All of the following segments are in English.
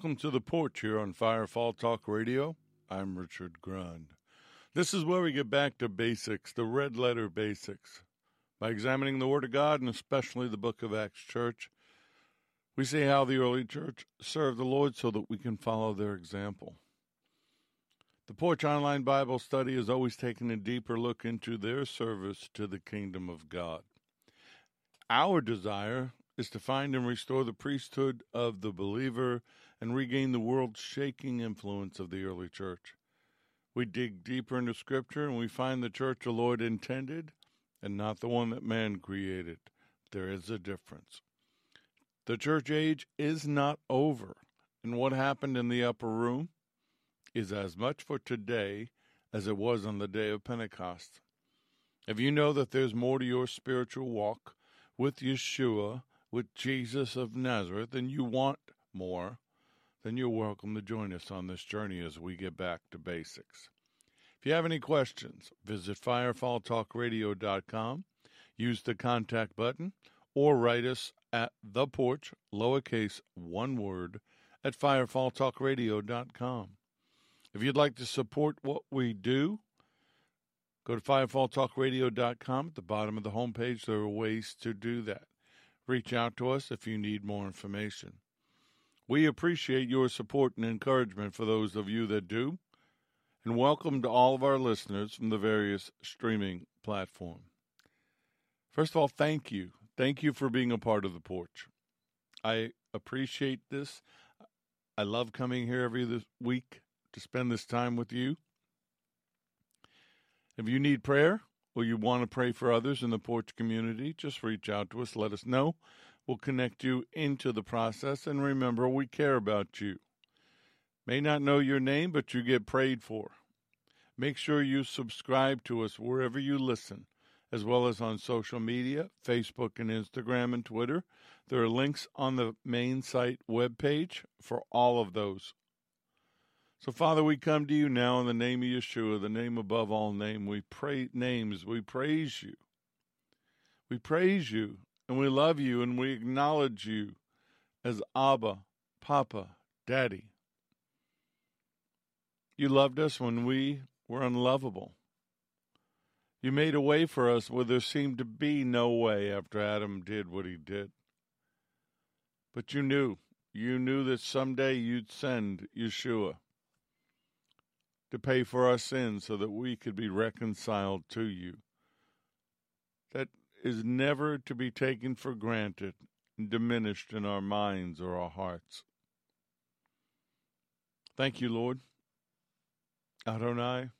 Welcome to the porch here on Firefall Talk Radio. I'm Richard Grund. This is where we get back to basics, the red letter basics. By examining the Word of God and especially the book of Acts Church, we see how the early church served the Lord so that we can follow their example. The Porch Online Bible Study is always taking a deeper look into their service to the kingdom of God. Our desire is to find and restore the priesthood of the believer and regain the world shaking influence of the early church. We dig deeper into Scripture and we find the church the Lord intended and not the one that man created. There is a difference. The church age is not over, and what happened in the upper room is as much for today as it was on the day of Pentecost. If you know that there's more to your spiritual walk with Yeshua, with Jesus of Nazareth, and you want more, then you're welcome to join us on this journey as we get back to basics. If you have any questions, visit firefalltalkradio.com, use the contact button, or write us at the porch, lowercase one word, at firefalltalkradio.com. If you'd like to support what we do, go to firefalltalkradio.com. At the bottom of the homepage, there are ways to do that. Reach out to us if you need more information. We appreciate your support and encouragement for those of you that do, and welcome to all of our listeners from the various streaming platforms. First of all, thank you. Thank you for being a part of the porch. I appreciate this. I love coming here every week to spend this time with you. If you need prayer or you want to pray for others in the porch community, just reach out to us. Let us know. We'll connect you into the process. And remember, we care about you. May not know your name, but you get prayed for. Make sure you subscribe to us wherever you listen, as well as on social media Facebook and Instagram and Twitter. There are links on the main site webpage for all of those so, Father, we come to you now in the name of Yeshua, the name above all name. We pray names. We praise you. We praise you and we love you and we acknowledge you as Abba, Papa, Daddy. You loved us when we were unlovable. You made a way for us where there seemed to be no way after Adam did what he did. But you knew, you knew that someday you'd send Yeshua to pay for our sins so that we could be reconciled to you. That is never to be taken for granted diminished in our minds or our hearts. Thank you, Lord, Adonai,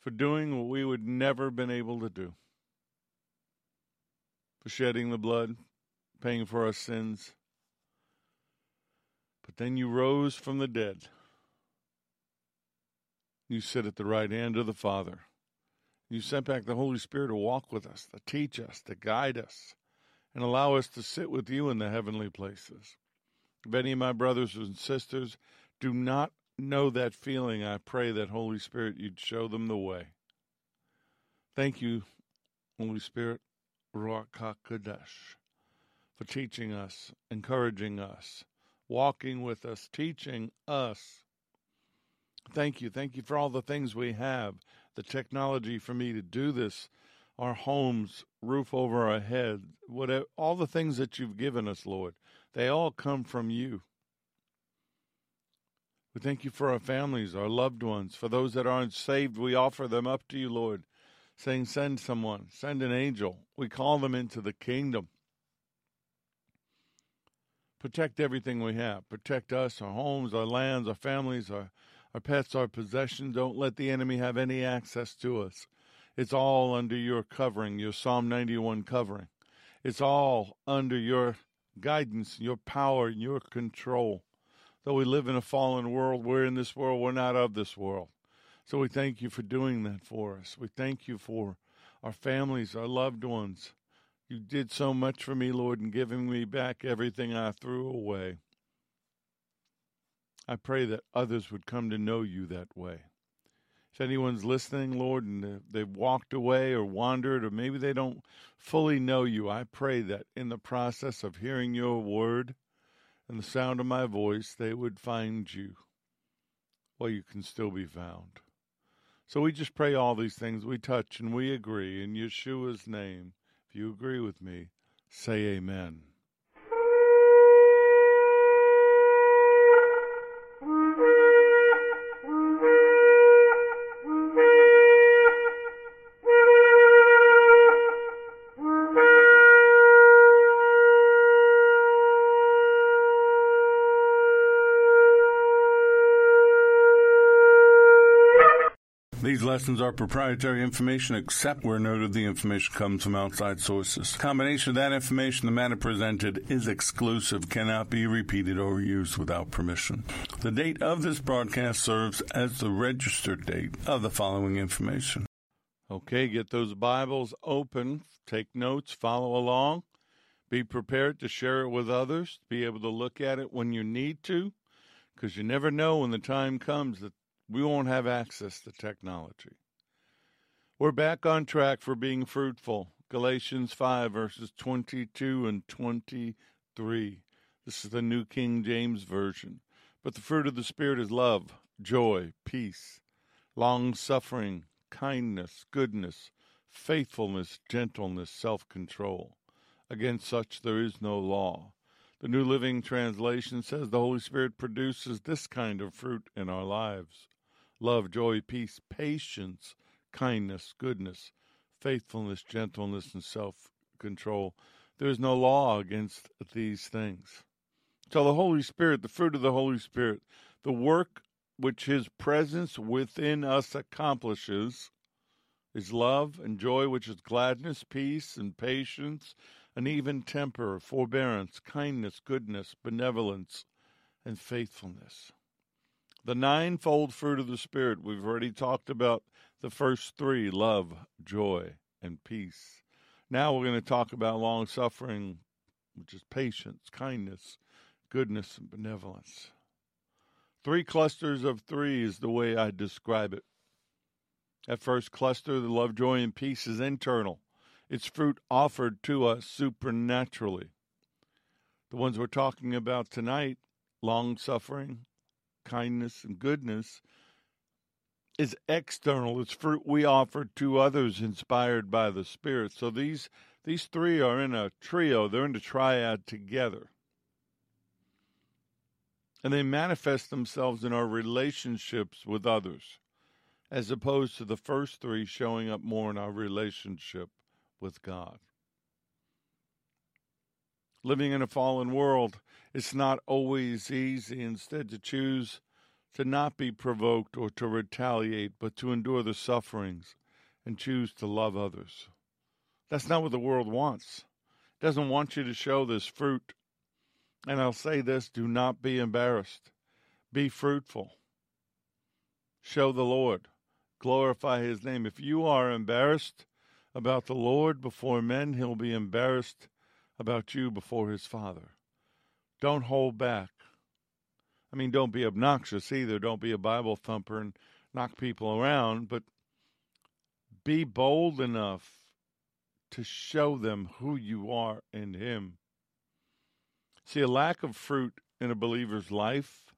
for doing what we would never been able to do, for shedding the blood, paying for our sins. But then you rose from the dead you sit at the right hand of the Father. You sent back the Holy Spirit to walk with us, to teach us, to guide us, and allow us to sit with you in the heavenly places. If any of my brothers and sisters do not know that feeling, I pray that Holy Spirit, you'd show them the way. Thank you, Holy Spirit, Ruach HaKodesh, for teaching us, encouraging us, walking with us, teaching us Thank you. Thank you for all the things we have, the technology for me to do this, our homes, roof over our head, whatever, all the things that you've given us, Lord. They all come from you. We thank you for our families, our loved ones. For those that aren't saved, we offer them up to you, Lord, saying, Send someone, send an angel. We call them into the kingdom. Protect everything we have. Protect us, our homes, our lands, our families, our our pets, our possession. Don't let the enemy have any access to us. It's all under your covering, your Psalm 91 covering. It's all under your guidance, your power, and your control. Though we live in a fallen world, we're in this world, we're not of this world. So we thank you for doing that for us. We thank you for our families, our loved ones. You did so much for me, Lord, in giving me back everything I threw away. I pray that others would come to know you that way. If anyone's listening, Lord, and they've walked away or wandered, or maybe they don't fully know you, I pray that in the process of hearing your word and the sound of my voice, they would find you. Well, you can still be found. So we just pray all these things. We touch and we agree in Yeshua's name. If you agree with me, say amen. Lessons are proprietary information except where noted the information comes from outside sources. Combination of that information, the matter presented is exclusive, cannot be repeated or used without permission. The date of this broadcast serves as the registered date of the following information. Okay, get those Bibles open, take notes, follow along. Be prepared to share it with others, be able to look at it when you need to, because you never know when the time comes that we won't have access to technology. We're back on track for being fruitful. Galatians 5, verses 22 and 23. This is the New King James Version. But the fruit of the Spirit is love, joy, peace, long suffering, kindness, goodness, faithfulness, gentleness, self control. Against such there is no law. The New Living Translation says the Holy Spirit produces this kind of fruit in our lives love, joy, peace, patience, kindness, goodness, faithfulness, gentleness, and self control. There is no law against these things. So the Holy Spirit, the fruit of the Holy Spirit, the work which His presence within us accomplishes, is love and joy, which is gladness, peace, and patience, and even temper, forbearance, kindness, goodness, benevolence, and faithfulness. The ninefold fruit of the Spirit, we've already talked about the first three love, joy, and peace. Now we're going to talk about long suffering, which is patience, kindness, goodness, and benevolence. Three clusters of three is the way I describe it. That first cluster, the love, joy, and peace, is internal. It's fruit offered to us supernaturally. The ones we're talking about tonight, long suffering, kindness, and goodness is external. It's fruit we offer to others inspired by the Spirit. So these these three are in a trio, they're in a triad together. And they manifest themselves in our relationships with others, as opposed to the first three showing up more in our relationship with God. Living in a fallen world, it's not always easy instead to choose to not be provoked or to retaliate, but to endure the sufferings and choose to love others. That's not what the world wants. It doesn't want you to show this fruit. And I'll say this do not be embarrassed. Be fruitful. Show the Lord. Glorify his name. If you are embarrassed about the Lord before men, he'll be embarrassed about you before his Father. Don't hold back. I mean, don't be obnoxious either. Don't be a Bible thumper and knock people around, but be bold enough to show them who you are in Him. See, a lack of fruit in a believer's life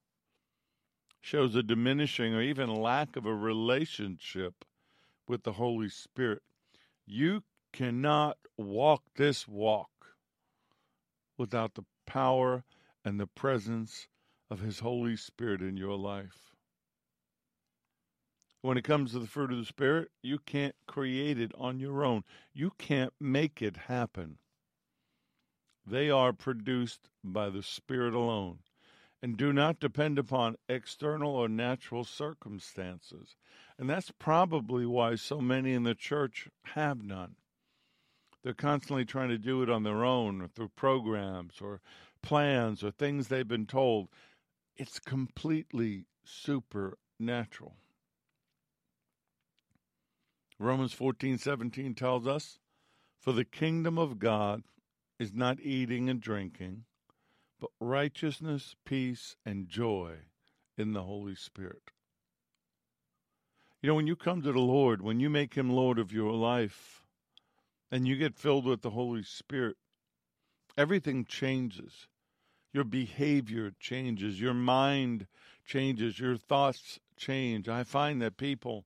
shows a diminishing or even lack of a relationship with the Holy Spirit. You cannot walk this walk without the power and the presence of His Holy Spirit in your life. When it comes to the fruit of the Spirit, you can't create it on your own. You can't make it happen. They are produced by the Spirit alone and do not depend upon external or natural circumstances. And that's probably why so many in the church have none. They're constantly trying to do it on their own or through programs or plans or things they've been told. It's completely supernatural. Romans 14:17 tells us, "For the kingdom of God is not eating and drinking, but righteousness, peace, and joy in the Holy Spirit." You know, when you come to the Lord, when you make him Lord of your life, and you get filled with the Holy Spirit, everything changes. Your behavior changes, your mind changes, your thoughts change. I find that people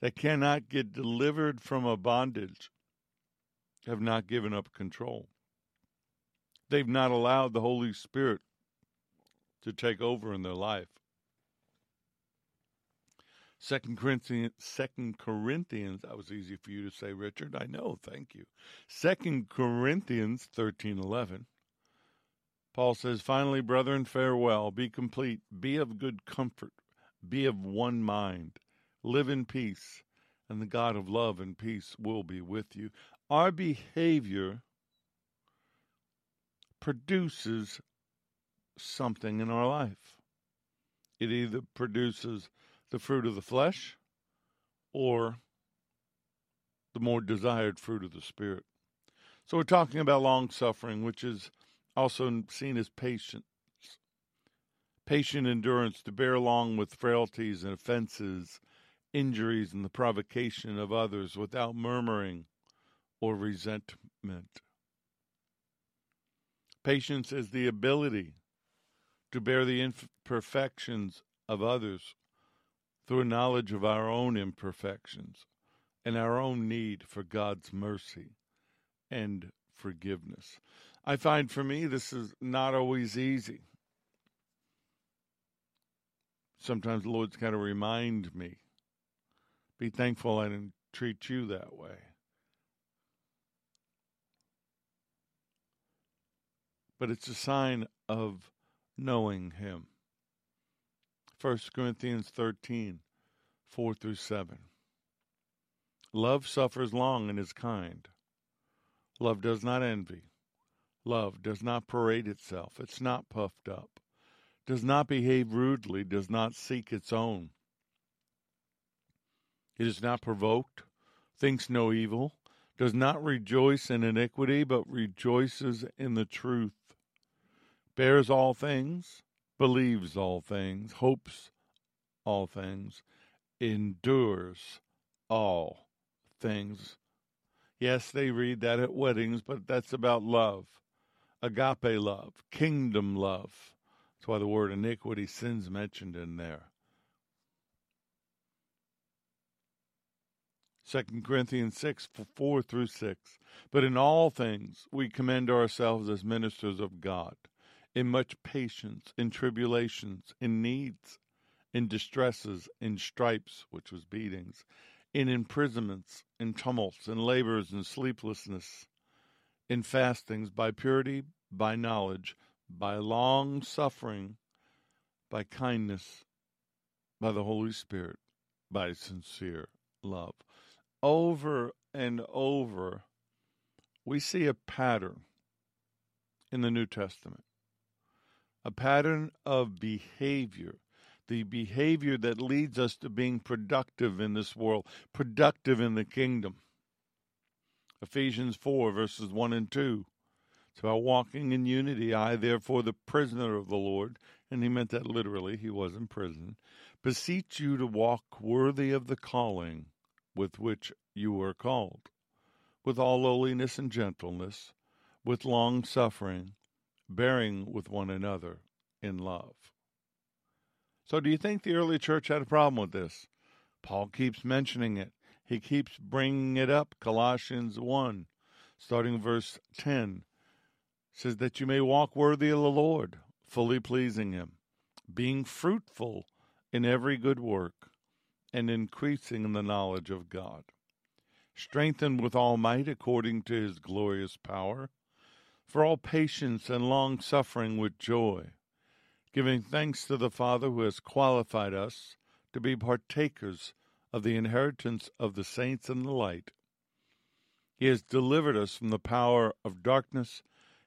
that cannot get delivered from a bondage have not given up control. They've not allowed the Holy Spirit to take over in their life. Second Corinthians, Second Corinthians, that was easy for you to say, Richard. I know, thank you. Second Corinthians thirteen eleven. Paul says, Finally, brethren, farewell, be complete, be of good comfort, be of one mind, live in peace, and the God of love and peace will be with you. Our behavior produces something in our life. It either produces the fruit of the flesh or the more desired fruit of the Spirit. So we're talking about long suffering, which is also seen as patience. Patient endurance to bear along with frailties and offenses, injuries, and the provocation of others without murmuring or resentment. Patience is the ability to bear the imperfections of others through a knowledge of our own imperfections and our own need for God's mercy and forgiveness. I find for me this is not always easy. Sometimes the Lord's got to remind me be thankful I didn't treat you that way. But it's a sign of knowing Him. 1 Corinthians 13, 4 through 7. Love suffers long and is kind. Love does not envy. Love does not parade itself. It's not puffed up. Does not behave rudely. Does not seek its own. It is not provoked. Thinks no evil. Does not rejoice in iniquity, but rejoices in the truth. Bears all things believes all things, hopes all things, endures all things. Yes, they read that at weddings, but that's about love, agape love, kingdom love. That's why the word iniquity, sin's mentioned in there. Second Corinthians 6, 4 through 6. But in all things we commend ourselves as ministers of God in much patience, in tribulations, in needs, in distresses, in stripes, which was beatings, in imprisonments, in tumults, in labors, in sleeplessness, in fastings, by purity, by knowledge, by long suffering, by kindness, by the Holy Spirit, by sincere love. Over and over, we see a pattern in the New Testament a pattern of behavior, the behavior that leads us to being productive in this world, productive in the kingdom. Ephesians 4, verses 1 and 2. It's about walking in unity. I, therefore, the prisoner of the Lord, and he meant that literally, he was in prison, beseech you to walk worthy of the calling with which you were called, with all lowliness and gentleness, with long suffering bearing with one another in love. So, do you think the early church had a problem with this? Paul keeps mentioning it. He keeps bringing it up. Colossians 1, starting verse 10, says that you may walk worthy of the Lord, fully pleasing Him, being fruitful in every good work, and increasing in the knowledge of God, strengthened with all might according to His glorious power for all patience and long suffering with joy, giving thanks to the Father who has qualified us to be partakers of the inheritance of the saints in the light. He has delivered us from the power of darkness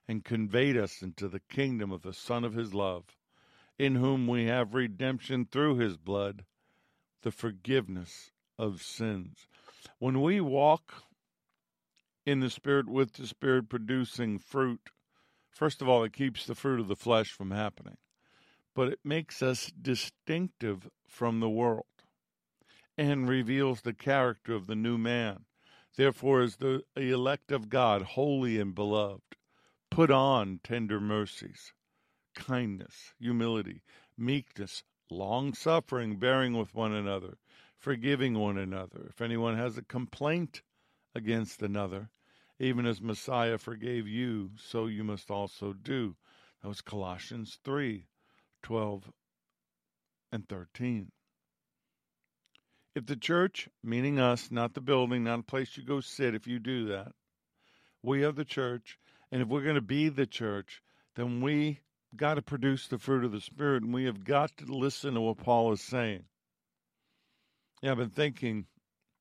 and conveyed us into the kingdom of the Son of His love, in whom we have redemption through His blood, the forgiveness of sins. When we walk in the Spirit with the Spirit producing fruit. First of all, it keeps the fruit of the flesh from happening, but it makes us distinctive from the world and reveals the character of the new man. Therefore, as the elect of God, holy and beloved, put on tender mercies, kindness, humility, meekness, long suffering, bearing with one another, forgiving one another. If anyone has a complaint against another, even as Messiah forgave you, so you must also do. That was Colossians 3 12 and 13. If the church, meaning us, not the building, not a place you go sit if you do that, we are the church, and if we're going to be the church, then we got to produce the fruit of the Spirit, and we have got to listen to what Paul is saying. Yeah, I've been thinking,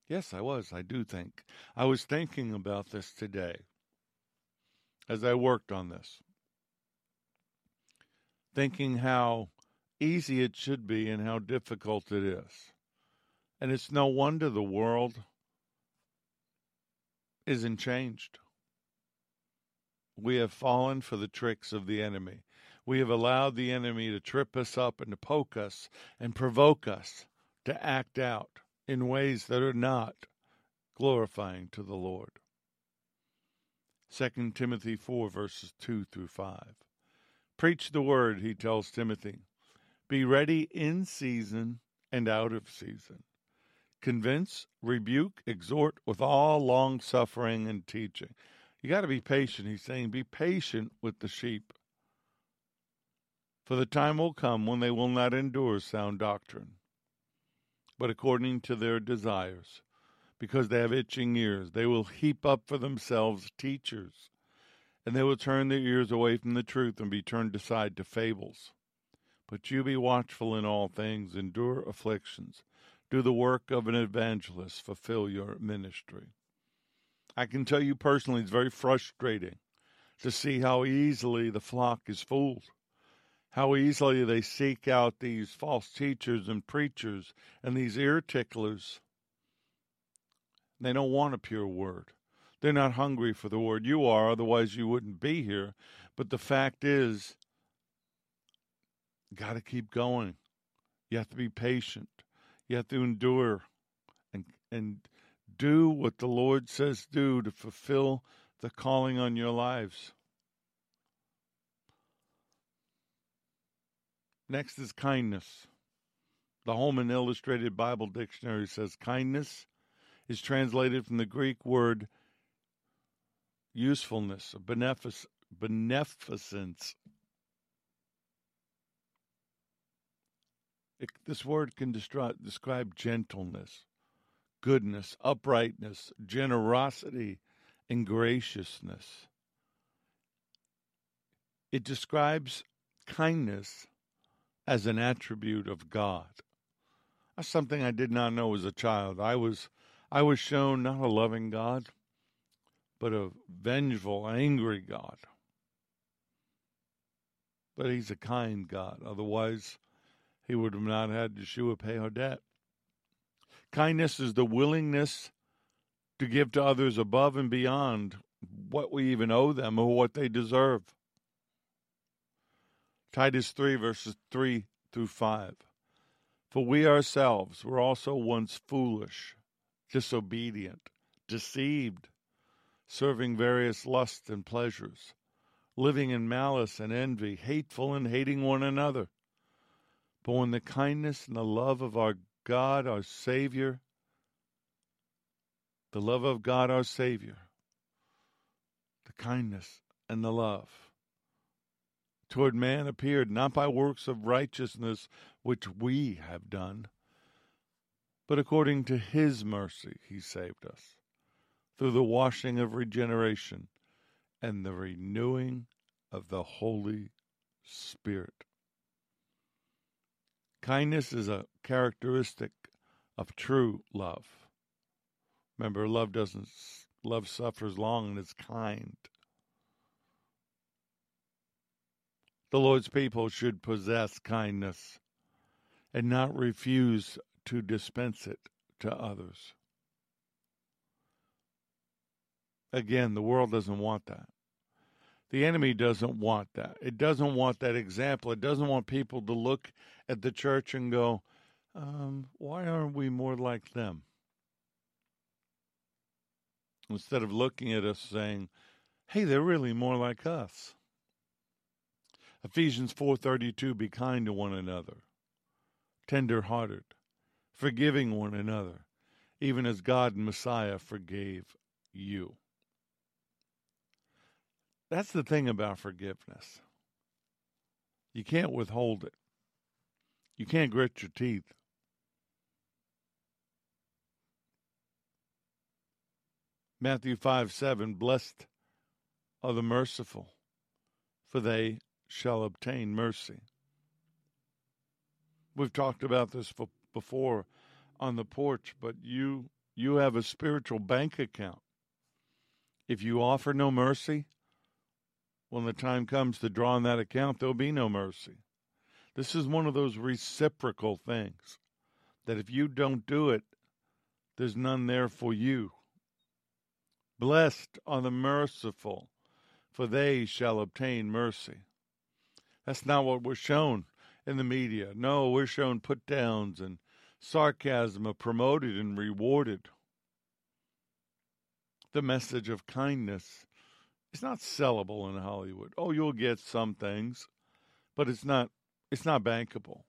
yes, I was, I do think. I was thinking about this today as I worked on this, thinking how easy it should be and how difficult it is. And it's no wonder the world isn't changed. We have fallen for the tricks of the enemy. We have allowed the enemy to trip us up and to poke us and provoke us to act out in ways that are not glorifying to the Lord. 2 Timothy 4, verses 2 through 5. Preach the word, he tells Timothy. Be ready in season and out of season. Convince, rebuke, exhort with all long suffering and teaching. You got to be patient. He's saying, be patient with the sheep. For the time will come when they will not endure sound doctrine, but according to their desires, because they have itching ears, they will heap up for themselves teachers, and they will turn their ears away from the truth and be turned aside to fables. But you be watchful in all things, endure afflictions, do the work of an evangelist, fulfill your ministry. I can tell you personally, it's very frustrating to see how easily the flock is fooled, how easily they seek out these false teachers and preachers and these ear ticklers. They don't want a pure word. They're not hungry for the word. You are, otherwise, you wouldn't be here. But the fact is, got to keep going. You have to be patient. You have to endure and and do what the Lord says do to fulfill the calling on your lives. Next is kindness. The Holman Illustrated Bible Dictionary says kindness is translated from the Greek word usefulness, benefic- beneficence, It, this word can describe, describe gentleness, goodness, uprightness, generosity, and graciousness. It describes kindness as an attribute of God. That's something I did not know as a child. I was I was shown not a loving God, but a vengeful, angry God. But he's a kind God. Otherwise, he would have not had Yeshua pay our debt. Kindness is the willingness to give to others above and beyond what we even owe them or what they deserve. Titus 3, verses 3 through 5. For we ourselves were also once foolish, disobedient, deceived, serving various lusts and pleasures, living in malice and envy, hateful and hating one another. But when the kindness and the love of our God, our Savior, the love of God, our Savior, the kindness and the love toward man appeared, not by works of righteousness which we have done, but according to his mercy he saved us, through the washing of regeneration and the renewing of the Holy Spirit. Kindness is a characteristic of true love. Remember, love doesn't love suffers long and is kind. The Lord's people should possess kindness and not refuse to dispense it to others. Again, the world doesn't want that. The enemy doesn't want that. It doesn't want that example. It doesn't want people to look at the church and go, um, why aren't we more like them? Instead of looking at us saying, hey, they're really more like us. Ephesians 4:32 be kind to one another, tender-hearted, forgiving one another, even as God and Messiah forgave you. That's the thing about forgiveness. You can't withhold it. You can't grit your teeth. Matthew 5 7 Blessed are the merciful, for they shall obtain mercy. We've talked about this before on the porch, but you you have a spiritual bank account. If you offer no mercy, when the time comes to draw on that account, there'll be no mercy. This is one of those reciprocal things that if you don't do it, there's none there for you. Blessed are the merciful, for they shall obtain mercy. That's not what we're shown in the media. No, we're shown put downs and sarcasm are promoted and rewarded. The message of kindness is not sellable in Hollywood. Oh, you'll get some things, but it's not it's not bankable.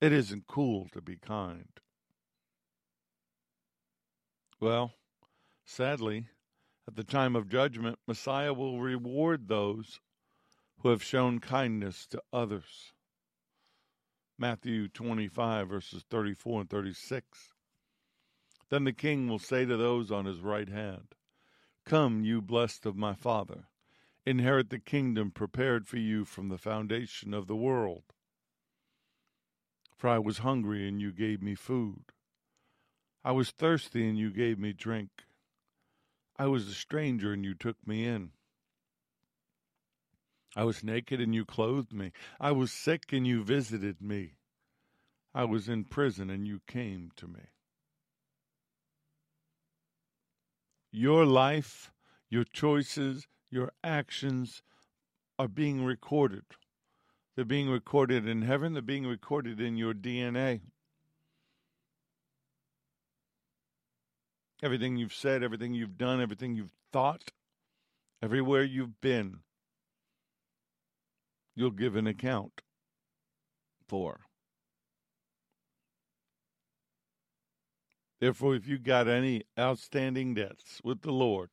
It isn't cool to be kind. Well, sadly, at the time of judgment, Messiah will reward those who have shown kindness to others. Matthew 25, verses 34 and 36. Then the king will say to those on his right hand, Come, you blessed of my Father, inherit the kingdom prepared for you from the foundation of the world. For I was hungry, and you gave me food. I was thirsty, and you gave me drink. I was a stranger, and you took me in. I was naked and you clothed me. I was sick and you visited me. I was in prison and you came to me. Your life, your choices, your actions are being recorded. They're being recorded in heaven, they're being recorded in your DNA. Everything you've said, everything you've done, everything you've thought, everywhere you've been you'll give an account for. Therefore, if you got any outstanding debts with the Lord,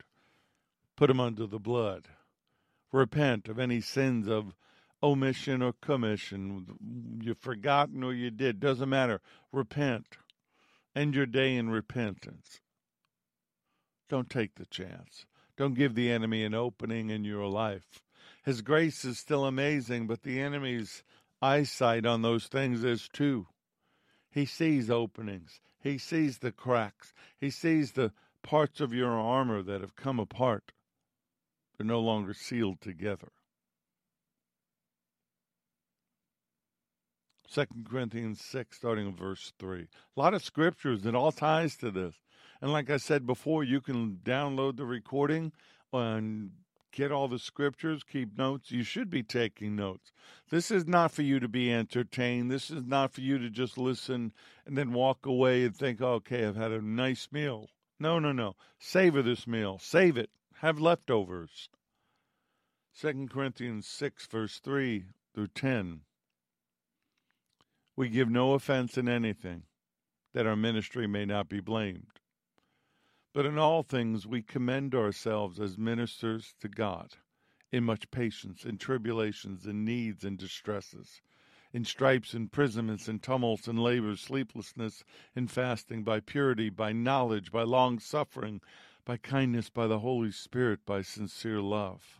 put them under the blood. Repent of any sins of omission or commission. You've forgotten or you did. Doesn't matter. Repent. End your day in repentance. Don't take the chance. Don't give the enemy an opening in your life. His grace is still amazing, but the enemy's eyesight on those things is too. He sees openings, he sees the cracks, he sees the parts of your armor that have come apart. They're no longer sealed together. 2 Corinthians 6, starting in verse 3. A lot of scriptures it all ties to this. And like I said before, you can download the recording and get all the scriptures, keep notes. You should be taking notes. This is not for you to be entertained. This is not for you to just listen and then walk away and think, okay, I've had a nice meal. No, no, no. Savor this meal. Save it. Have leftovers. 2 Corinthians 6, verse 3 through 10. We give no offense in anything, that our ministry may not be blamed. But in all things we commend ourselves as ministers to God, in much patience, in tribulations, in needs, and distresses, in stripes, imprisonments, in tumults, and labors, sleeplessness, in fasting, by purity, by knowledge, by long suffering, by kindness, by the Holy Spirit, by sincere love.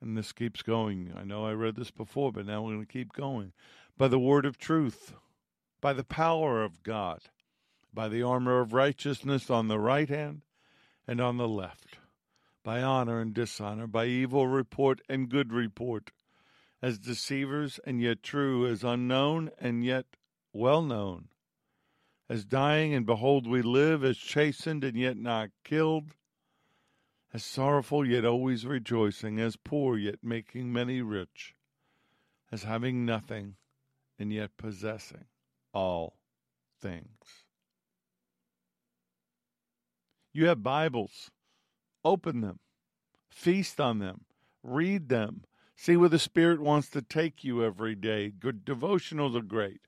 And this keeps going. I know I read this before, but now we're going to keep going. By the word of truth, by the power of God by the armor of righteousness on the right hand and on the left, by honor and dishonor, by evil report and good report, as deceivers and yet true, as unknown and yet well known, as dying and behold we live, as chastened and yet not killed, as sorrowful yet always rejoicing, as poor yet making many rich, as having nothing and yet possessing all things. You have Bibles. Open them, feast on them, read them, See where the Spirit wants to take you every day. Good devotionals are great.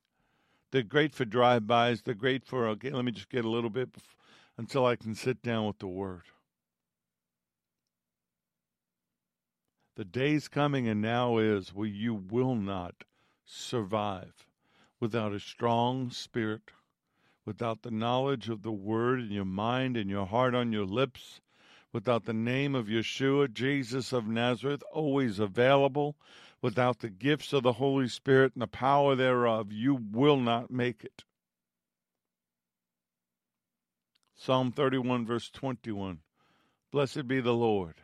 They're great for drive-bys. They're great for okay. Let me just get a little bit until I can sit down with the Word. The day's coming, and now is, where you will not survive without a strong spirit, without the knowledge of the Word in your mind and your heart on your lips, without the name of Yeshua, Jesus of Nazareth, always available, without the gifts of the Holy Spirit and the power thereof, you will not make it. Psalm 31, verse 21 Blessed be the Lord,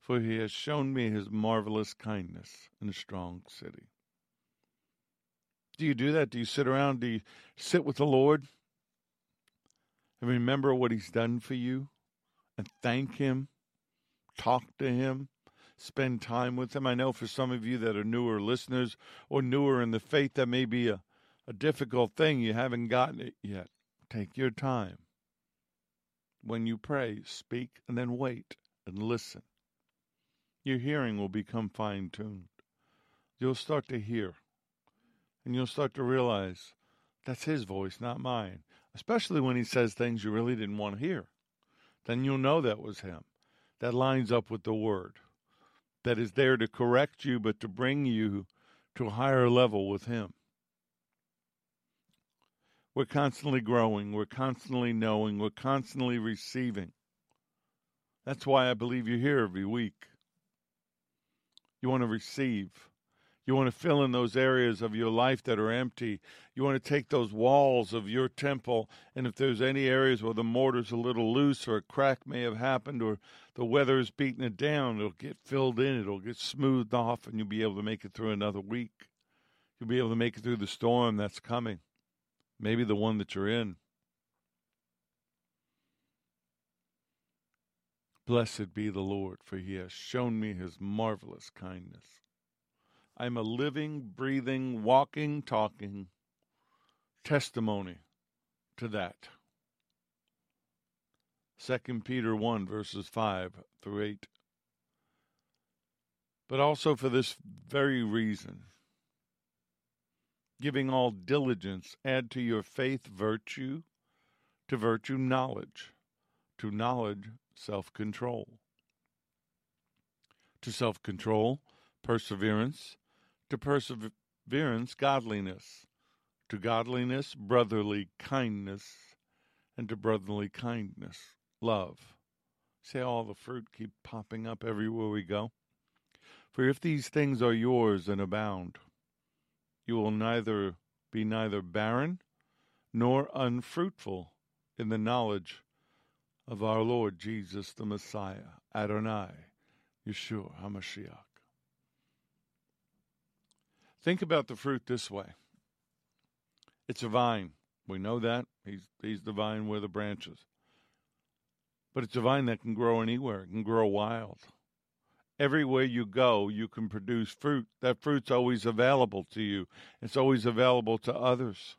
for he has shown me his marvelous kindness in a strong city. Do you do that? Do you sit around? Do you sit with the Lord and remember what he's done for you? and thank Him, talk to Him, spend time with Him. I know for some of you that are newer listeners or newer in the faith, that may be a, a difficult thing. You haven't gotten it yet. Take your time. When you pray, speak and then wait and listen. Your hearing will become fine tuned. You'll start to hear and you'll start to realize that's his voice, not mine, especially when he says things you really didn't want to hear then you'll know that was him. That lines up with the word that is there to correct you, but to bring you to a higher level with him. We're constantly growing, we're constantly knowing, we're constantly receiving. That's why I believe you're here every week. You want to receive. You want to fill in those areas of your life that are empty. You want to take those walls of your temple, and if there's any areas where the mortar's a little loose or a crack may have happened or the weather is beating it down, it'll get filled in, it'll get smoothed off, and you'll be able to make it through another week. You'll be able to make it through the storm that's coming, maybe the one that you're in. Blessed be the Lord, for he has shown me his marvelous kindness. I'm a living, breathing, walking, talking testimony to that. 2 Peter 1, verses 5 through 8. But also for this very reason, giving all diligence, add to your faith virtue, to virtue knowledge, to knowledge self control, to self control perseverance, to perseverance, godliness, to godliness, brotherly kindness, and to brotherly kindness, love. See all the fruit keep popping up everywhere we go? For if these things are yours and abound, you will neither be neither barren nor unfruitful in the knowledge of our Lord Jesus the Messiah, Adonai, Yeshua HaMashiach. Think about the fruit this way it's a vine. We know that. He's, he's the vine with the branches. But it's a vine that can grow anywhere, it can grow wild. Everywhere you go, you can produce fruit. That fruit's always available to you, it's always available to others.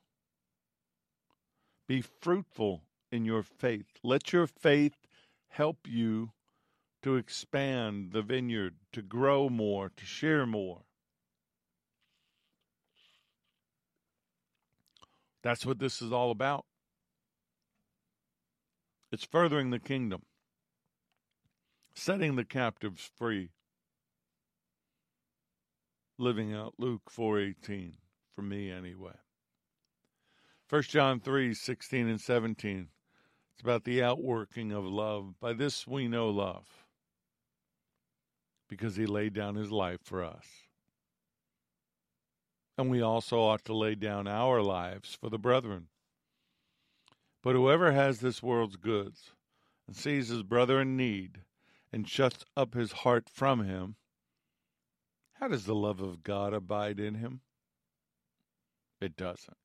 Be fruitful in your faith. Let your faith help you to expand the vineyard, to grow more, to share more. That's what this is all about. It's furthering the kingdom, setting the captives free, living out Luke 4:18 for me anyway. 1 John 3:16 and 17. It's about the outworking of love. By this we know love because he laid down his life for us. And we also ought to lay down our lives for the brethren. But whoever has this world's goods and sees his brother in need and shuts up his heart from him, how does the love of God abide in him? It doesn't.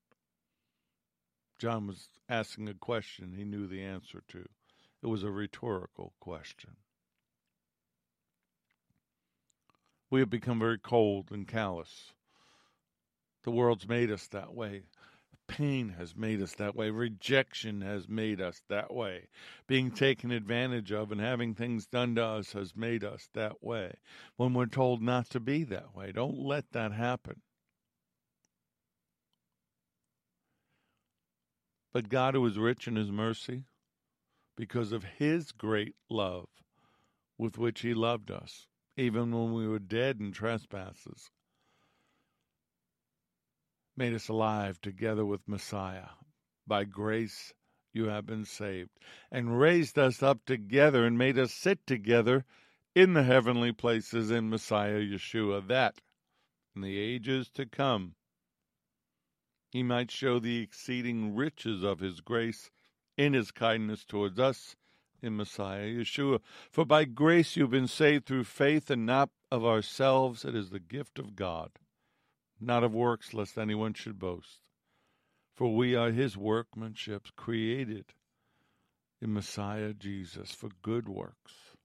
John was asking a question he knew the answer to. It was a rhetorical question. We have become very cold and callous the world's made us that way. Pain has made us that way. Rejection has made us that way. Being taken advantage of and having things done to us has made us that way. When we're told not to be that way, don't let that happen. But God, who is rich in his mercy, because of his great love with which he loved us, even when we were dead in trespasses, made us alive together with Messiah. By grace you have been saved, and raised us up together and made us sit together in the heavenly places in Messiah Yeshua, that in the ages to come he might show the exceeding riches of his grace in his kindness towards us in Messiah Yeshua. For by grace you've been saved through faith and not of ourselves. It is the gift of God, not of works, lest anyone should boast. For we are his workmanship, created in Messiah Jesus for good works,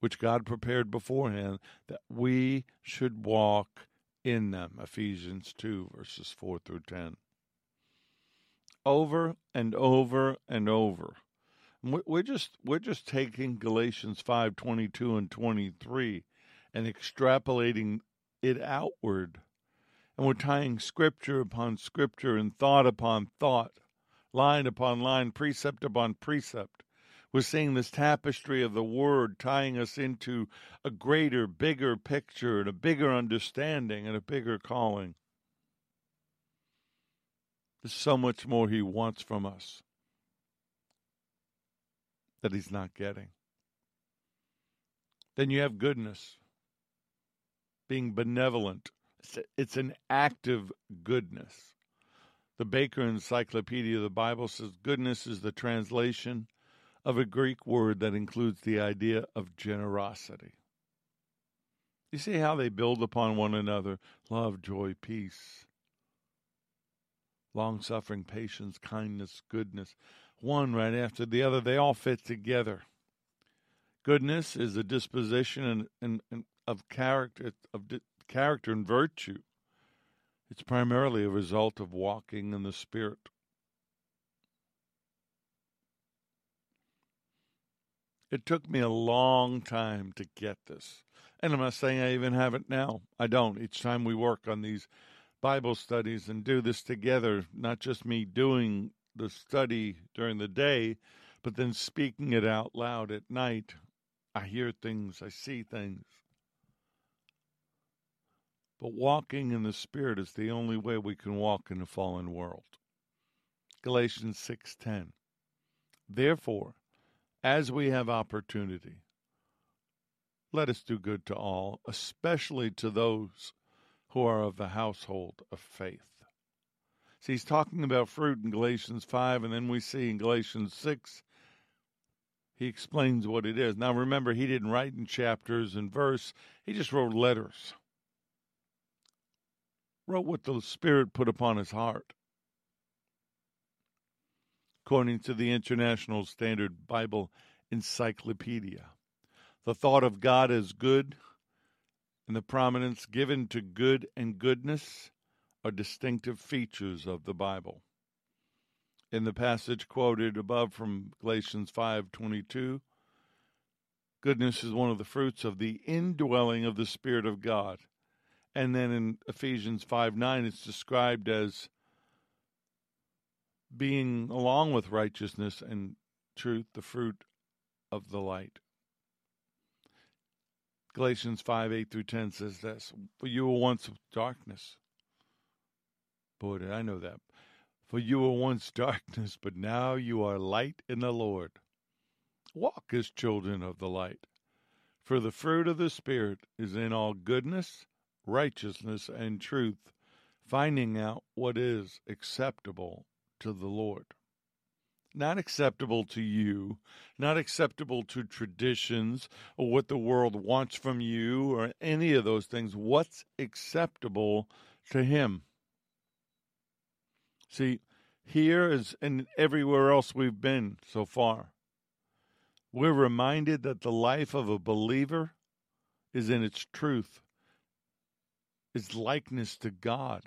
which God prepared beforehand that we should walk in them. Ephesians 2, verses 4 through 10. Over and over and over. We're just we're just taking Galatians 5, 22 and 23 and extrapolating it outward. And we're tying scripture upon scripture and thought upon thought, line upon line, precept upon precept we're seeing this tapestry of the Word tying us into a greater, bigger picture and a bigger understanding and a bigger calling. There's so much more He wants from us that He's not getting. Then you have goodness, being benevolent. It's an active goodness. The Baker Encyclopedia of the Bible says goodness is the translation of a Greek word that includes the idea of generosity. You see how they build upon one another love, joy, peace, long suffering, patience, kindness, goodness, one right after the other. They all fit together. Goodness is a disposition and, and, and of character of character and virtue. It's primarily a result of walking in the Spirit. It took me a long time to get this. And I'm not saying I even have it now. I don't. Each time we work on these Bible studies and do this together, not just me doing the study during the day, but then speaking it out loud at night, I hear things, I see things. But walking in the Spirit is the only way we can walk in a fallen world. Galatians 6:10. Therefore, as we have opportunity, let us do good to all, especially to those who are of the household of faith. See, he's talking about fruit in Galatians 5, and then we see in Galatians 6, he explains what it is. Now, remember, he didn't write in chapters and verse, he just wrote letters. Wrote what the Spirit put upon his heart according to the International Standard Bible Encyclopedia. The thought of God as good and the prominence given to good and goodness are distinctive features of the Bible. In the passage quoted above from Galatians 5:22, goodness is one of the fruits of the indwelling of the Spirit of God. And then in Ephesians 5 9, it's described as being along with righteousness and truth the fruit of the light. Galatians 5 8 through 10 says this For you were once darkness. Boy, did I know that. For you were once darkness, but now you are light in the Lord. Walk as children of the light. For the fruit of the Spirit is in all goodness, righteousness, and truth, finding out what is acceptable to the Lord. Not acceptable to you, not acceptable to traditions or what the world wants from you or any of those things. What's acceptable to Him? See, here is and everywhere else we've been so far, we're reminded that the life of a believer is in its truth, its likeness to God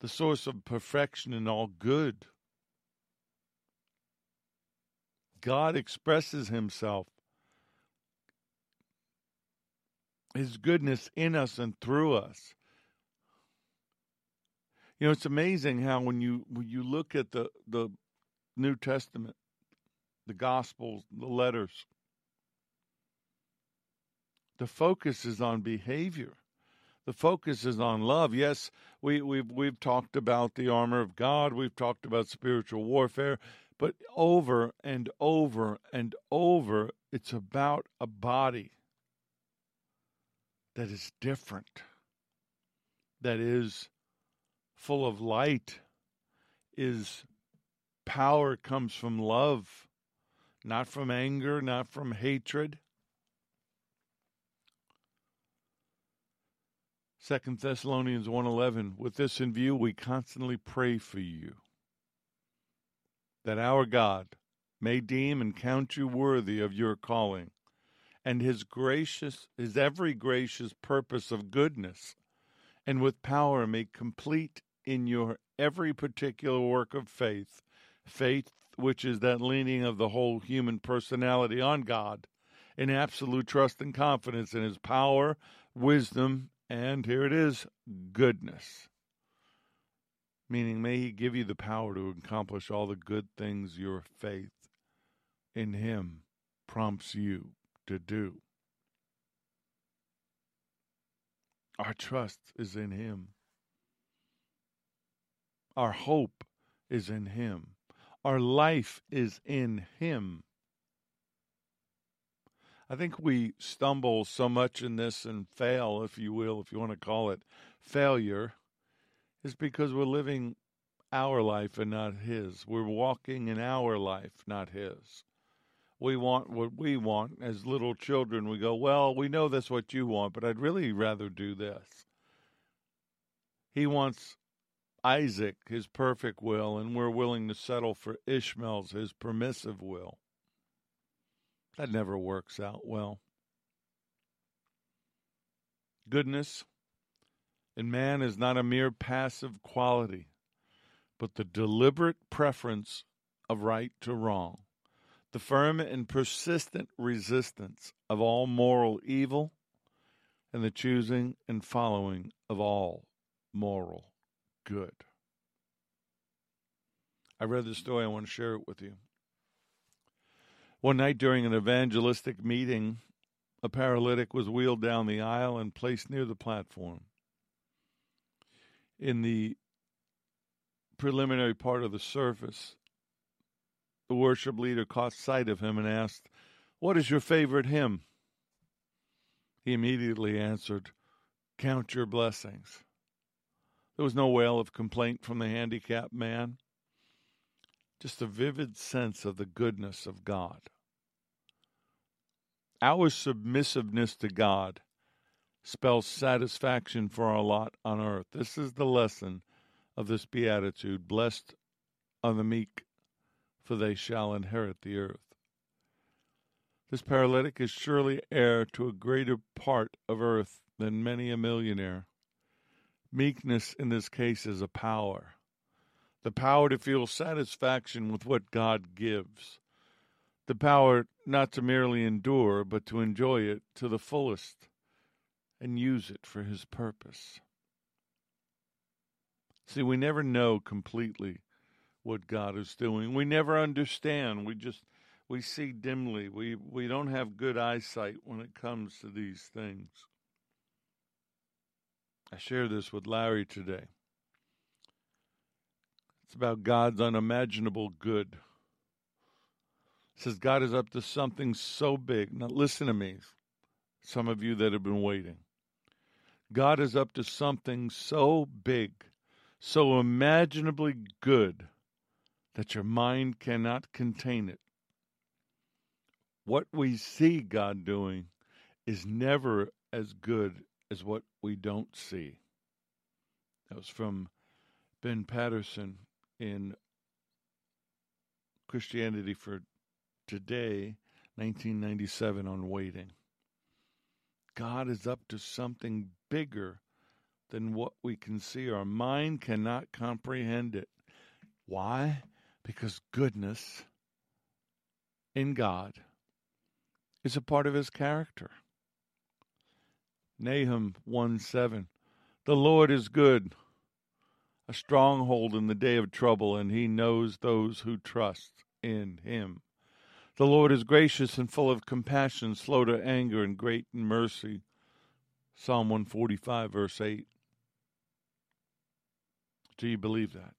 the source of perfection and all good. God expresses himself, his goodness in us and through us. You know, it's amazing how when you when you look at the the New Testament, the Gospels, the letters, the focus is on behavior. The focus is on love. Yes, we, we've we've talked about the armor of God. We've talked about spiritual warfare, but over and over and over, it's about a body that is different, that is full of light, is power comes from love, not from anger, not from hatred. Second Thessalonians 1:11 With this in view we constantly pray for you that our God may deem and count you worthy of your calling and his gracious his every gracious purpose of goodness and with power may complete in your every particular work of faith faith which is that leaning of the whole human personality on God in absolute trust and confidence in his power wisdom and here it is goodness. Meaning, may He give you the power to accomplish all the good things your faith in Him prompts you to do. Our trust is in Him. Our hope is in Him. Our life is in Him. I think we stumble so much in this and fail, if you will, if you want to call it failure, is because we're living our life and not His. We're walking in our life, not His. We want what we want. As little children, we go, Well, we know that's what you want, but I'd really rather do this. He wants Isaac, his perfect will, and we're willing to settle for Ishmael's, his permissive will. That never works out well. Goodness in man is not a mere passive quality, but the deliberate preference of right to wrong, the firm and persistent resistance of all moral evil, and the choosing and following of all moral good. I read this story, I want to share it with you. One night during an evangelistic meeting, a paralytic was wheeled down the aisle and placed near the platform. In the preliminary part of the service, the worship leader caught sight of him and asked, What is your favorite hymn? He immediately answered, Count your blessings. There was no wail of complaint from the handicapped man, just a vivid sense of the goodness of God. Our submissiveness to God spells satisfaction for our lot on earth. This is the lesson of this beatitude Blessed are the meek, for they shall inherit the earth. This paralytic is surely heir to a greater part of earth than many a millionaire. Meekness in this case is a power the power to feel satisfaction with what God gives the power not to merely endure, but to enjoy it to the fullest and use it for His purpose. See, we never know completely what God is doing. We never understand. We just we see dimly. We we don't have good eyesight when it comes to these things. I share this with Larry today. It's about God's unimaginable good says God is up to something so big. Now, listen to me, some of you that have been waiting. God is up to something so big, so imaginably good, that your mind cannot contain it. What we see God doing is never as good as what we don't see. That was from Ben Patterson in Christianity for today, 1997, on waiting. God is up to something bigger than what we can see. Our mind cannot comprehend it. Why? Because goodness in God is a part of his character. Nahum 1 7. The Lord is good, a stronghold in the day of trouble, and he knows those who trust in him. The Lord is gracious and full of compassion, slow to anger, and great in mercy. Psalm 145, verse 8. Do you believe that?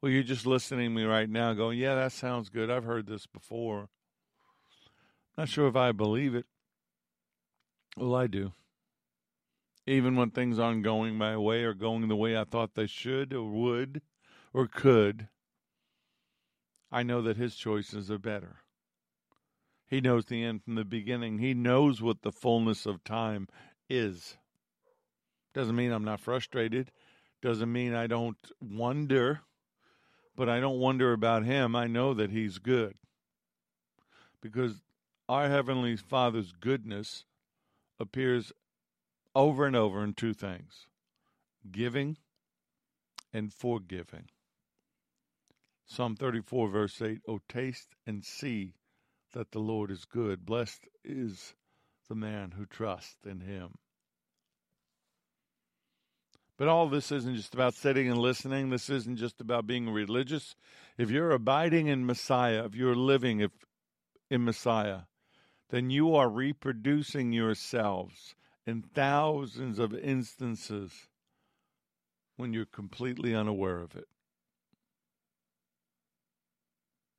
Well, you're just listening to me right now going, yeah, that sounds good. I've heard this before. Not sure if I believe it. Well, I do. Even when things aren't going my way or going the way I thought they should or would or could, I know that his choices are better. He knows the end from the beginning. He knows what the fullness of time is. Doesn't mean I'm not frustrated. Doesn't mean I don't wonder, but I don't wonder about him. I know that he's good. Because our Heavenly Father's goodness appears over and over in two things giving and forgiving. Psalm 34, verse 8 Oh, taste and see that the Lord is good. Blessed is the man who trusts in him. But all this isn't just about sitting and listening. This isn't just about being religious. If you're abiding in Messiah, if you're living if, in Messiah, then you are reproducing yourselves in thousands of instances when you're completely unaware of it.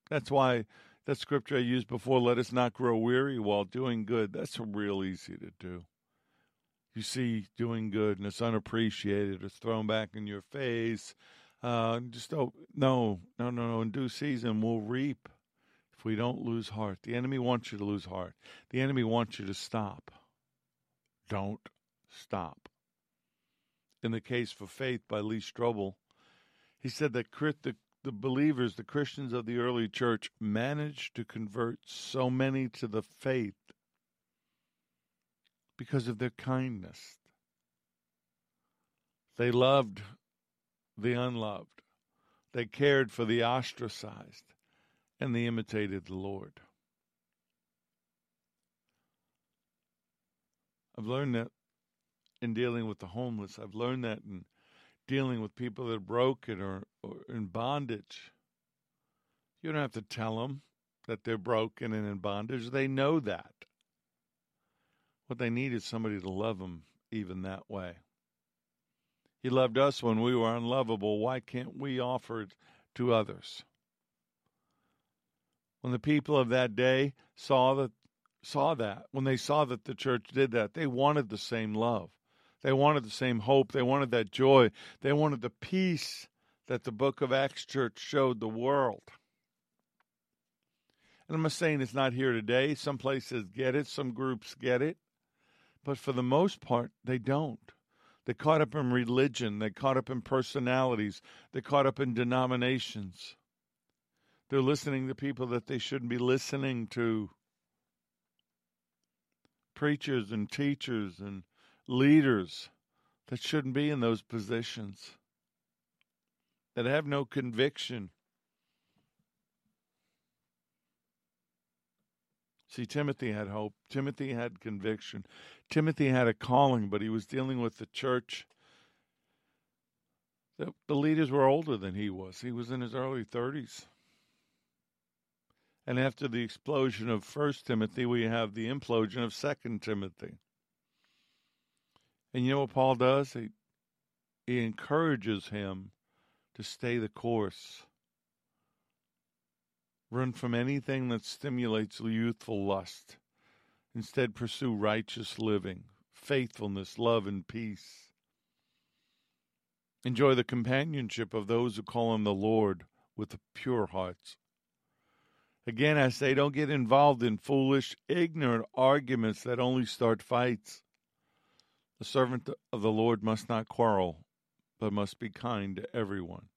That's why that scripture I used before, let us not grow weary while doing good, that's real easy to do. You see doing good and it's unappreciated, it's thrown back in your face. Uh, just don't, no, no, no, no. In due season, we'll reap if we don't lose heart. The enemy wants you to lose heart. The enemy wants you to stop. Don't stop. In the case for faith by Lee Strobel, he said that the the believers, the Christians of the early church, managed to convert so many to the faith because of their kindness. They loved the unloved, they cared for the ostracized, and they imitated the Lord. I've learned that in dealing with the homeless. I've learned that in dealing with people that are broken or, or in bondage. You don't have to tell them that they're broken and in bondage. They know that. What they need is somebody to love them even that way. He loved us when we were unlovable. Why can't we offer it to others? When the people of that day saw that saw that, when they saw that the church did that, they wanted the same love. They wanted the same hope. They wanted that joy. They wanted the peace that the book of Acts church showed the world. And I'm not saying it's not here today. Some places get it, some groups get it. But for the most part, they don't. They're caught up in religion. They're caught up in personalities. They're caught up in denominations. They're listening to people that they shouldn't be listening to. Preachers and teachers and leaders that shouldn't be in those positions, that have no conviction. See, Timothy had hope. Timothy had conviction. Timothy had a calling, but he was dealing with the church. The, the leaders were older than he was. He was in his early 30s. And after the explosion of First Timothy, we have the implosion of Second Timothy. And you know what Paul does? He, he encourages him to stay the course. Run from anything that stimulates youthful lust. Instead, pursue righteous living, faithfulness, love, and peace. Enjoy the companionship of those who call on the Lord with pure hearts. Again, I say, don't get involved in foolish, ignorant arguments that only start fights. The servant of the Lord must not quarrel, but must be kind to everyone,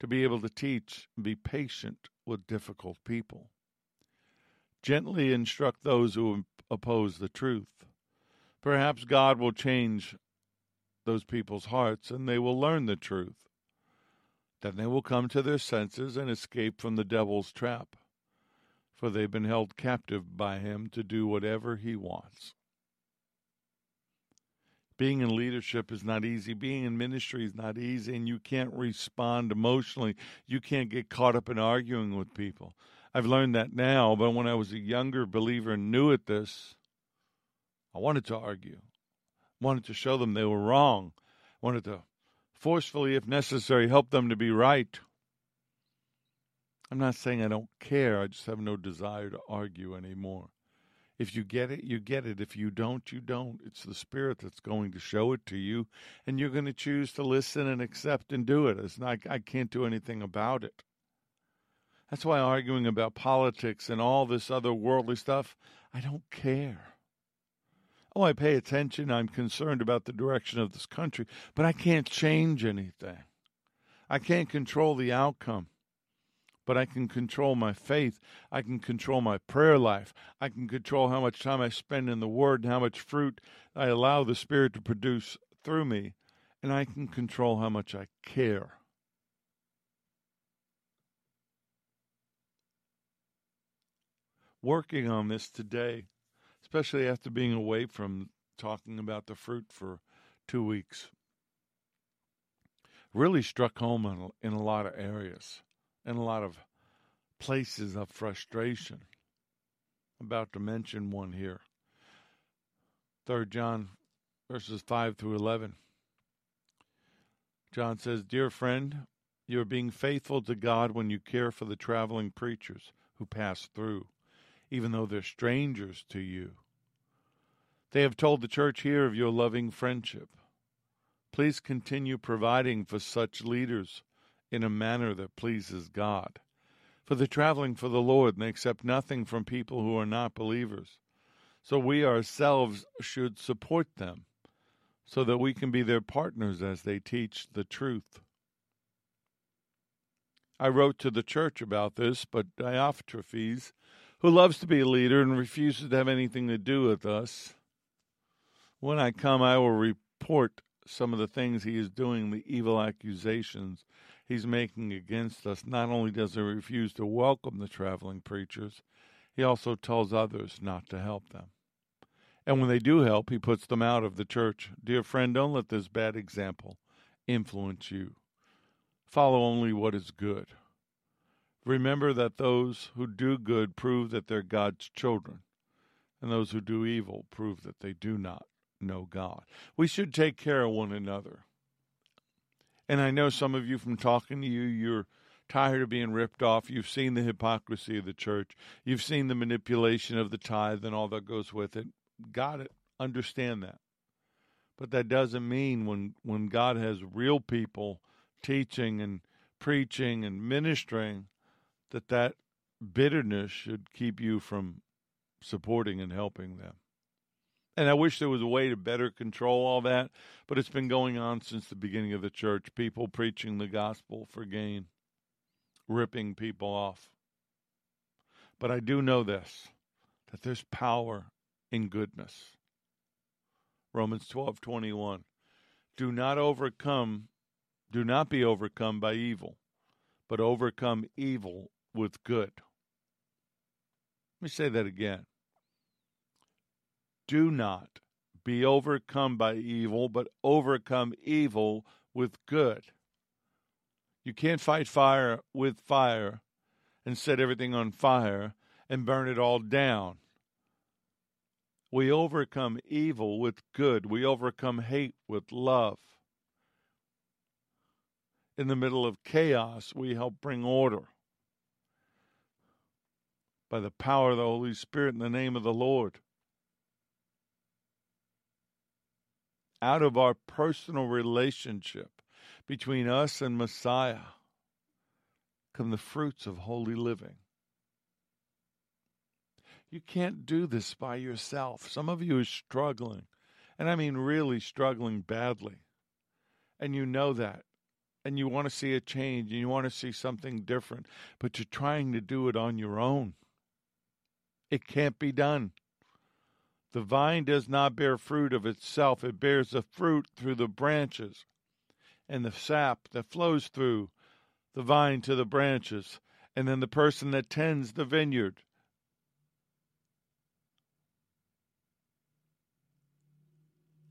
to be able to teach and be patient with difficult people. Gently instruct those who oppose the truth. Perhaps God will change those people's hearts and they will learn the truth. Then they will come to their senses and escape from the devil's trap, for they've been held captive by him to do whatever he wants. Being in leadership is not easy. Being in ministry is not easy, and you can't respond emotionally. You can't get caught up in arguing with people. I've learned that now, but when I was a younger believer and new at this, I wanted to argue. I wanted to show them they were wrong. I wanted to forcefully, if necessary, help them to be right. I'm not saying I don't care, I just have no desire to argue anymore. If you get it, you get it. If you don't, you don't. It's the Spirit that's going to show it to you, and you're going to choose to listen and accept and do it. It's not, I can't do anything about it. That's why arguing about politics and all this other worldly stuff, I don't care. Oh, I pay attention. I'm concerned about the direction of this country, but I can't change anything. I can't control the outcome but I can control my faith. I can control my prayer life. I can control how much time I spend in the Word and how much fruit I allow the Spirit to produce through me. And I can control how much I care. Working on this today, especially after being away from talking about the fruit for two weeks, really struck home in, a lot of areas and a lot of places of frustration. I'm about to mention one here. 3 John verses 5 through 11. John says, Dear friend, you are being faithful to God when you care for the traveling preachers who pass through, even though they're strangers to you. They have told the church here of your loving friendship. Please continue providing for such leaders in a manner that pleases God. For they're traveling for the Lord and they accept nothing from people who are not believers. So we ourselves should support them so that we can be their partners as they teach the truth. I wrote to the church about this, but Diotrephes, who loves to be a leader and refuses to have anything to do with us, when I come, I will report some of the things he is doing, the evil accusations he's making against us. Not only does he refuse to welcome the traveling preachers, he also tells others not to help them. And when they do help, he puts them out of the church. Dear friend, don't let this bad example influence you. Follow only what is good. Remember that those who do good prove that they're God's children, and those who do evil prove that they do not know God. We should take care of one another. And I know some of you from talking to you, you're tired of being ripped off. You've seen the hypocrisy of the church. You've seen the manipulation of the tithe and all that goes with it. Got it. Understand that. But that doesn't mean when, when God has real people teaching and preaching and ministering that that bitterness should keep you from supporting and helping them. And I wish there was a way to better control all that, but it's been going on since the beginning of the church. People preaching the gospel for gain, ripping people off. But I do know this that there's power in goodness. Romans 12:21 Do not overcome do not be overcome by evil, but overcome evil with good. Let me say that again. Do not be overcome by evil, but overcome evil with good. You can't fight fire with fire and set everything on fire and burn it all down. We overcome evil with good. We overcome hate with love. In the middle of chaos, we help bring order. By the power of the Holy Spirit in the name of the Lord. Out of our personal relationship between us and Messiah come the fruits of holy living. You can't do this by yourself. Some of you are struggling, and I mean really struggling badly. And you know that. And you want to see a change and you want to see something different, but you're trying to do it on your own. It can't be done. The vine does not bear fruit of itself, it bears the fruit through the branches and the sap that flows through the vine to the branches, and then the person that tends the vineyard.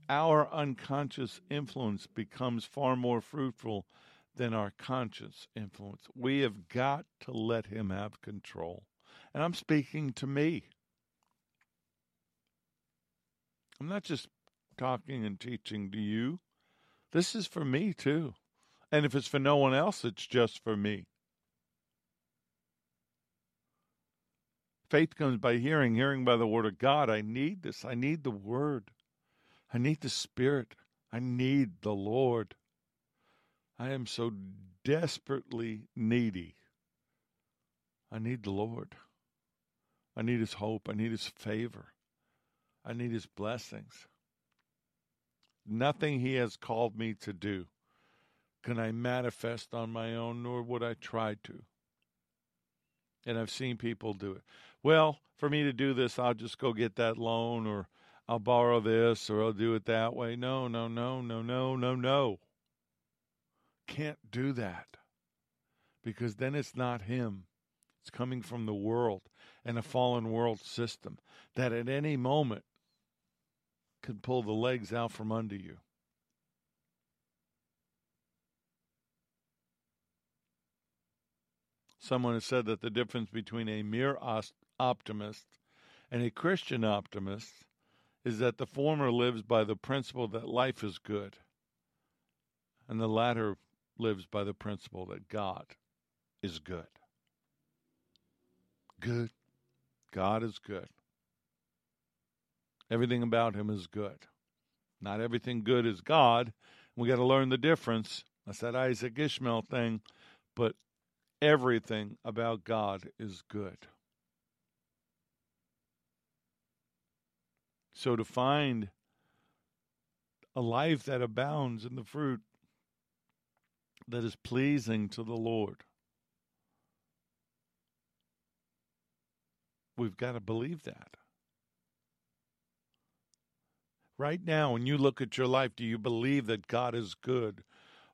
Our unconscious influence becomes far more fruitful than our conscious influence. We have got to let Him have control. And I'm speaking to me. I'm not just talking and teaching to you. This is for me too. And if it's for no one else, it's just for me. Faith comes by hearing, hearing by the word of God. I need this. I need the word. I need the Spirit. I need the Lord. I am so desperately needy. I need the Lord. I need His hope. I need His favor. I need His blessings. Nothing He has called me to do can I manifest on my own, nor would I try to. And I've seen people do it. Well, for me to do this, I'll just go get that loan, or I'll borrow this, or I'll do it that way. No, no, no, no, no, no, no. Can't do that because then it's not Him. It's coming from the world and a fallen world system that at any moment can pull the legs out from under you. Someone has said that the difference between a mere optimist and a Christian optimist is that the former lives by the principle that life is good, and the latter lives by the principle that God is good. Good. God is good. Everything about him is good. Not everything good is God. We got to learn the difference. That's that Isaac Ishmael thing. But everything about God is good. So to find a life that abounds in the fruit that is pleasing to the Lord, we've got to believe that. Right now, when you look at your life, do you believe that God is good?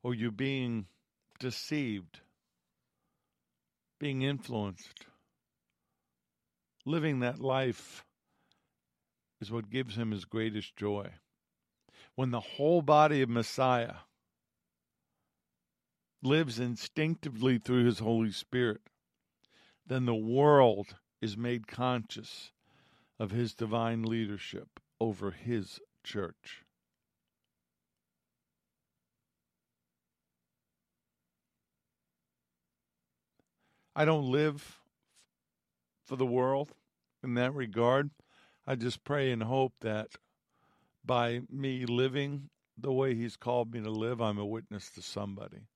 Or are you being deceived, being influenced? Living that life is what gives him his greatest joy. When the whole body of Messiah lives instinctively through his Holy Spirit, then the world is made conscious of his divine leadership over his church. I don't live for the world in that regard. I just pray and hope that by me living the way He's called me to live, I'm a witness to somebody.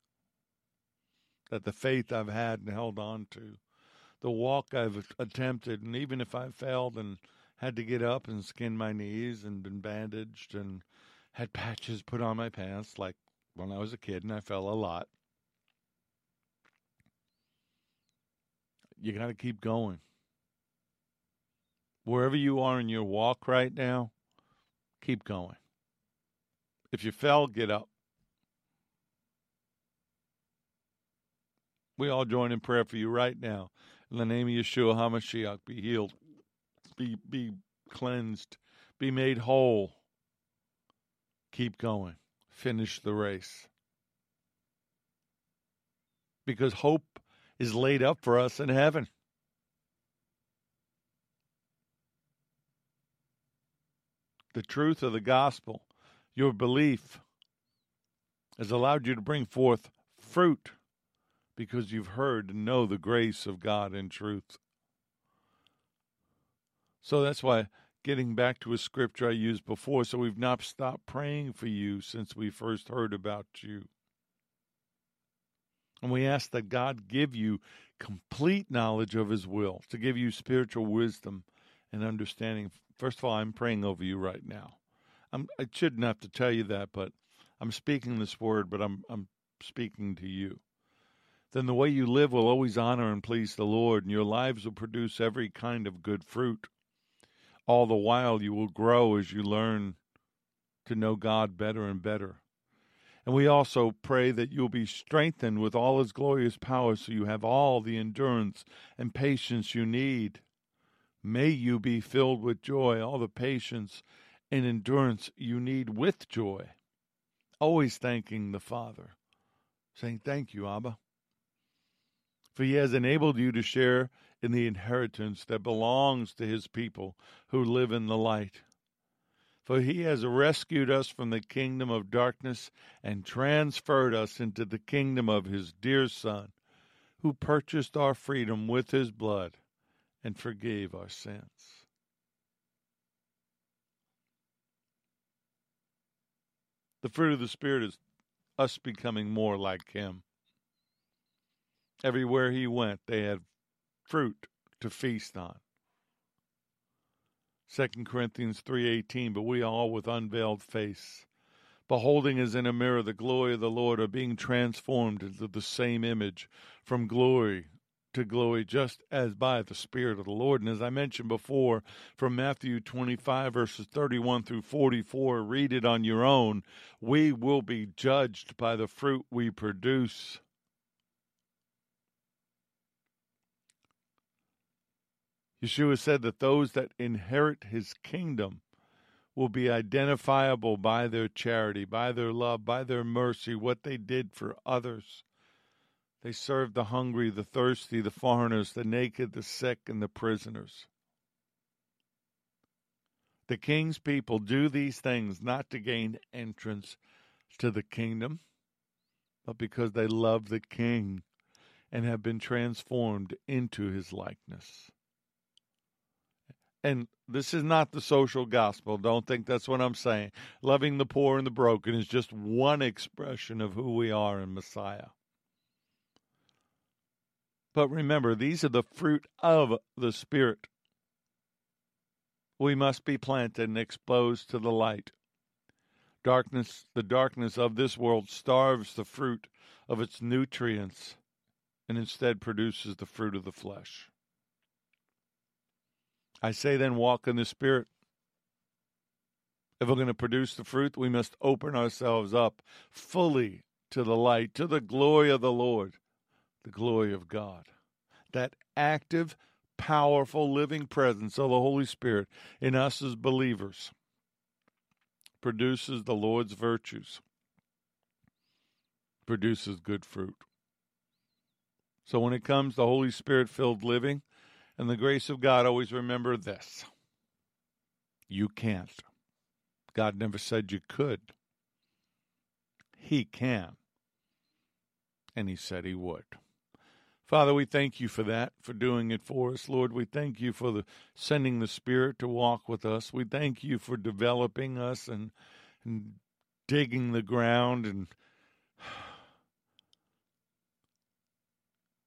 That the faith I've had and held on to, the walk I've attempted, and even if I failed and had to get up and skin my knees and been bandaged and had patches put on my pants like when I was a kid and I fell a lot. You got to keep going wherever you are in your walk right now, keep going. If you fell, get up. We all join in prayer for you right now. In the name of Yeshua HaMashiach, be healed, be, be cleansed, be made whole. Keep going. Finish the race. Because hope is laid up for us in heaven. the truth of the gospel, your belief, has allowed you to bring forth fruit because you've heard and know the grace of God in truth. So that's why getting back to a scripture I used before, so we've not stopped praying for you since we first heard about you. And we ask that God give you complete knowledge of His will, to give you spiritual wisdom and understanding First of all, I'm praying over you right now. I'm, I shouldn't have to tell you that, but I'm speaking this word, but I'm, I'm speaking to you. Then the way you live will always honor and please the Lord, and your lives will produce every kind of good fruit. All the while, you will grow as you learn to know God better and better. And we also pray that you'll be strengthened with all his glorious power so you have all the endurance and patience you need. May you be filled with joy, all the patience and endurance you need with joy. Always thanking the Father, saying, Thank you, Abba. For he has enabled you to share in the inheritance that belongs to his people who live in the light. For he has rescued us from the kingdom of darkness and transferred us into the kingdom of his dear Son, who purchased our freedom with his blood and forgave our sins. The fruit of the Spirit is us becoming more like him. Everywhere he went, they had fruit to feast on. 2 Corinthians 3:18 but we all with unveiled face beholding as in a mirror the glory of the Lord are being transformed into the same image from glory to glory just as by the spirit of the Lord. And as I mentioned before from Matthew 25 verses 31 through 44 read it on your own. We will be judged by the fruit we produce Yeshua said that those that inherit his kingdom will be identifiable by their charity, by their love, by their mercy, what they did for others. They served the hungry, the thirsty, the foreigners, the naked, the sick, and the prisoners. The king's people do these things not to gain entrance to the kingdom, but because they love the king and have been transformed into his likeness and this is not the social gospel. Don't think that's what I'm saying. Loving the poor and the broken is just one expression of who we are in Messiah. But remember, these are the fruit of the Spirit. We must be planted and exposed to the light. Darkness, the darkness of this world starves the fruit of its nutrients and instead produces the fruit of the flesh. I say then, walk in the Spirit. If we're going to produce the fruit, we must open ourselves up fully to the light, to the glory of the Lord, the glory of God. That active, powerful, living presence of the Holy Spirit in us as believers produces the Lord's virtues, produces good fruit. So when it comes to Holy Spirit filled living, and the grace of God, always remember this you can't. God never said you could. He can. And He said He would. Father, we thank you for that, for doing it for us. Lord, we thank you for the sending the Spirit to walk with us. We thank you for developing us and, and digging the ground and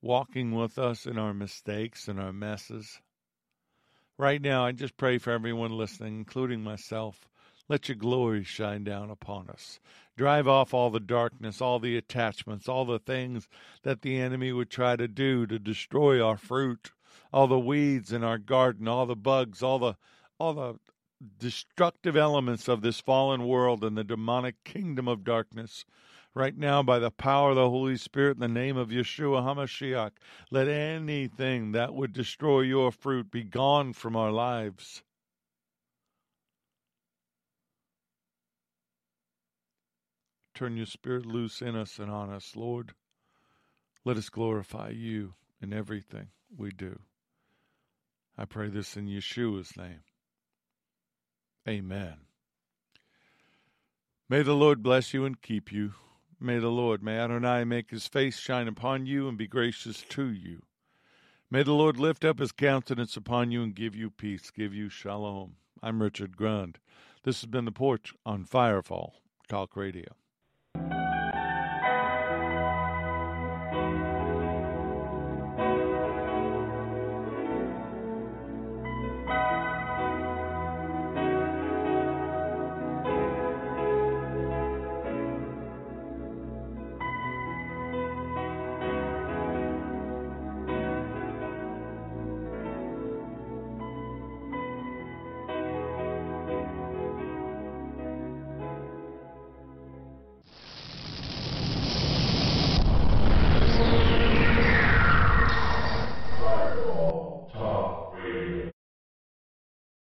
walking with us in our mistakes and our messes. Right now, I just pray for everyone listening, including myself. Let your glory shine down upon us. Drive off all the darkness, all the attachments, all the things that the enemy would try to do to destroy our fruit, all the weeds in our garden, all the bugs, all the all the destructive elements of this fallen world and the demonic kingdom of darkness right now by the power of the Holy Spirit in the name of Yeshua HaMashiach. Let anything that would destroy your fruit be gone from our lives. Turn your spirit loose in us and on us, Lord. Let us glorify you in everything we do. I pray this in Yeshua's name. Amen. May the Lord bless you and keep you. May the Lord, may Adonai make his face shine upon you and be gracious to you. May the Lord lift up his countenance upon you and give you peace, give you shalom. I'm Richard Grund. This has been The Porch on Firefall Talk Radio.